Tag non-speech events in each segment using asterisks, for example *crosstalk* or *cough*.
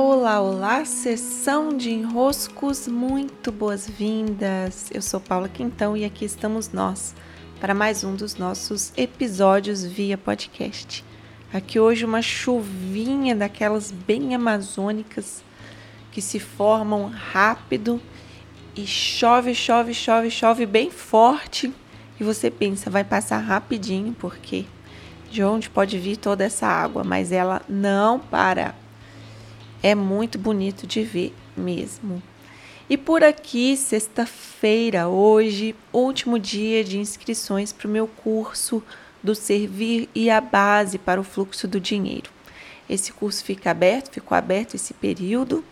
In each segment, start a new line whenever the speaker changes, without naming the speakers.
Olá, olá, sessão de enroscos, muito boas-vindas. Eu sou Paula Quintão e aqui estamos nós para mais um dos nossos episódios via podcast. Aqui hoje uma chuvinha daquelas bem amazônicas que se formam rápido e chove, chove, chove, chove bem forte e você pensa vai passar rapidinho porque de onde pode vir toda essa água, mas ela não para é muito bonito de ver mesmo. E por aqui, sexta-feira, hoje, último dia de inscrições para o meu curso do Servir e a Base para o Fluxo do Dinheiro. Esse curso fica aberto, ficou aberto esse período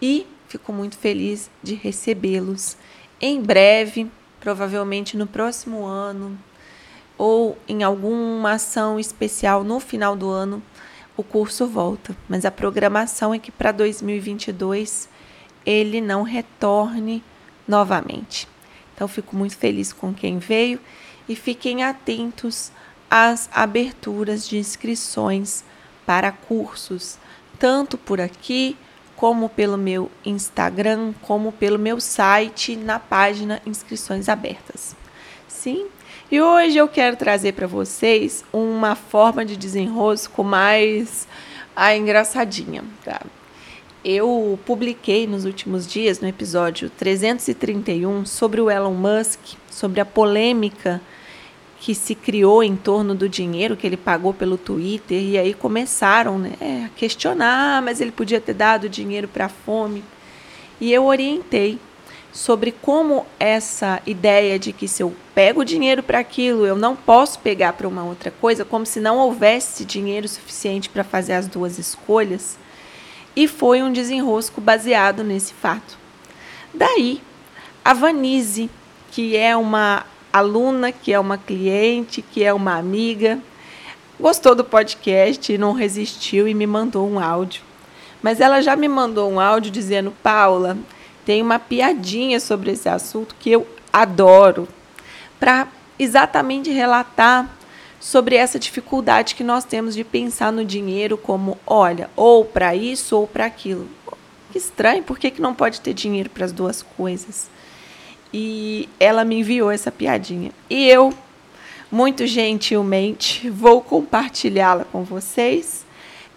e fico muito feliz de recebê-los em breve, provavelmente no próximo ano ou em alguma ação especial no final do ano o curso volta, mas a programação é que para 2022 ele não retorne novamente. Então fico muito feliz com quem veio e fiquem atentos às aberturas de inscrições para cursos, tanto por aqui como pelo meu Instagram, como pelo meu site na página Inscrições Abertas. Sim, e hoje eu quero trazer para vocês uma forma de desenrosco mais a engraçadinha, tá? Eu publiquei nos últimos dias, no episódio 331, sobre o Elon Musk, sobre a polêmica que se criou em torno do dinheiro que ele pagou pelo Twitter, e aí começaram né, a questionar, mas ele podia ter dado dinheiro para a fome. E eu orientei sobre como essa ideia de que se eu pego dinheiro para aquilo, eu não posso pegar para uma outra coisa, como se não houvesse dinheiro suficiente para fazer as duas escolhas, e foi um desenrosco baseado nesse fato. Daí, a Vanise, que é uma aluna, que é uma cliente, que é uma amiga, gostou do podcast e não resistiu e me mandou um áudio. Mas ela já me mandou um áudio dizendo: Paula, tem uma piadinha sobre esse assunto que eu adoro, para exatamente relatar sobre essa dificuldade que nós temos de pensar no dinheiro como, olha, ou para isso ou para aquilo. Que estranho, por que, que não pode ter dinheiro para as duas coisas? E ela me enviou essa piadinha. E eu, muito gentilmente, vou compartilhá-la com vocês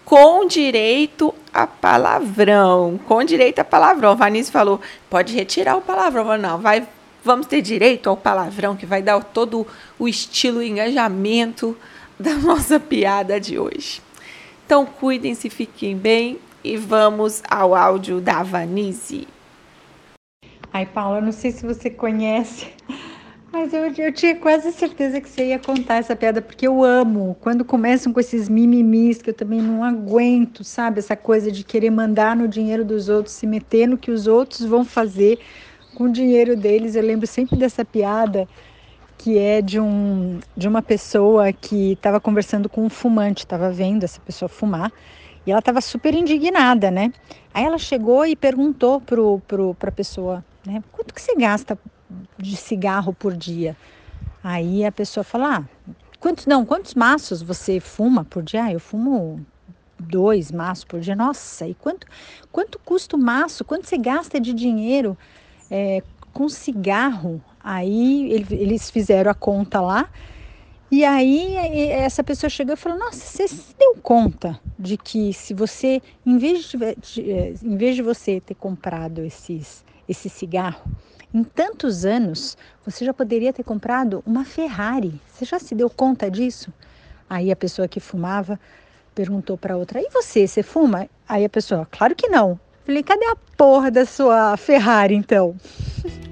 com direito a palavrão. Com direito a palavrão. A Vanessa falou: pode retirar o palavrão. Não, vai, vamos ter direito ao palavrão, que vai dar todo o estilo e engajamento da *laughs* nossa piada de hoje. Então, cuidem-se, fiquem bem e vamos ao áudio da Vanise.
Ai, Paula, não sei se você conhece mas eu, eu tinha quase certeza que você ia contar essa piada, porque eu amo quando começam com esses mimimis que eu também não aguento, sabe? Essa coisa de querer mandar no dinheiro dos outros, se meter no que os outros vão fazer com o dinheiro deles. Eu lembro sempre dessa piada que é de, um, de uma pessoa que estava conversando com um fumante, estava vendo essa pessoa fumar. E ela estava super indignada, né? Aí ela chegou e perguntou pro, pro, a pessoa, né? Quanto que você gasta de cigarro por dia. Aí a pessoa fala: ah, quantos não, quantos maços você fuma por dia? Ah, eu fumo dois maços por dia. Nossa, e quanto, quanto custa o maço? Quanto você gasta de dinheiro é, com cigarro? Aí ele, eles fizeram a conta lá. E aí essa pessoa chegou e falou: Nossa, você se deu conta de que se você, em vez de, de é, em vez de você ter comprado esses, esse cigarro, em tantos anos, você já poderia ter comprado uma Ferrari. Você já se deu conta disso? Aí a pessoa que fumava perguntou para outra: "E você, você fuma?" Aí a pessoa: "Claro que não." Falei: "Cadê a porra da sua Ferrari então?" *laughs*